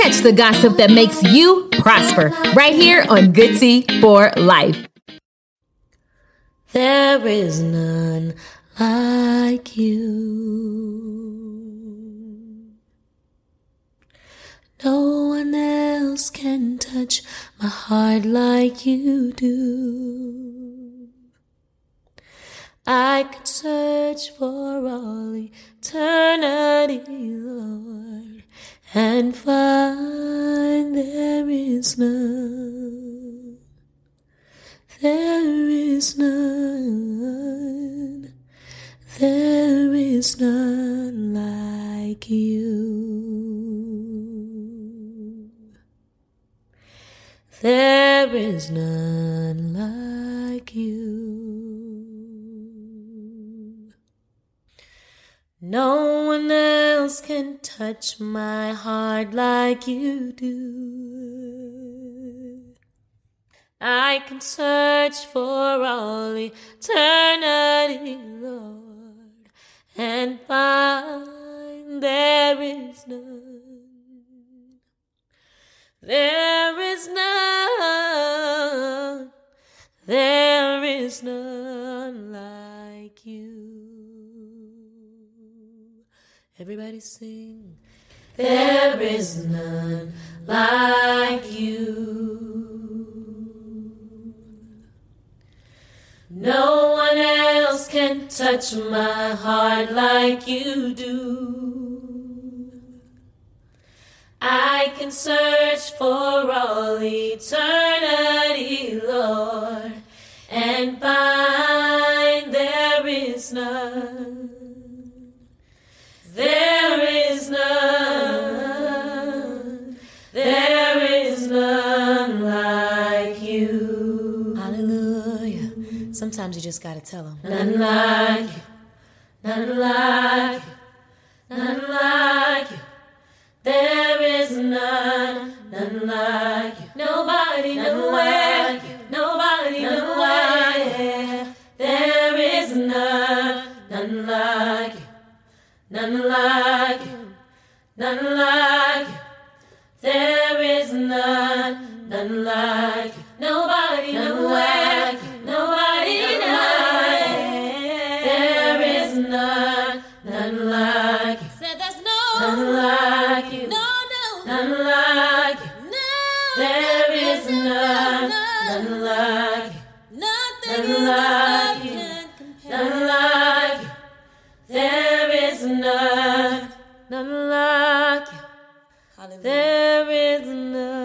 Catch the gossip that makes you prosper right here on Good Tea for Life. There is none like you. No one else can touch my heart like you do. I could search for all eternity, Lord, and find there is none. There is none. There is none like you. There is none like you. No one can touch my heart like you do. I can search for all eternity, Lord, and find there is none. There Everybody sing. There is none like you. No one else can touch my heart like you do. I can search for all eternity, Lord, and find there is none. There is none. There is none like you. Hallelujah. Sometimes you just gotta tell them. None like you. None like you. None like you. There is none. None like you. Nobody, nowhere. Nobody, nowhere. There is none. None like you. None like you. None like you. There is none, none like you. Nobody, nowhere, nobody, nowhere. There is none, none like you. Said there's no, None like you. no, no, None like you. no. There is none, none like is none, none like you. Hallelujah. There is none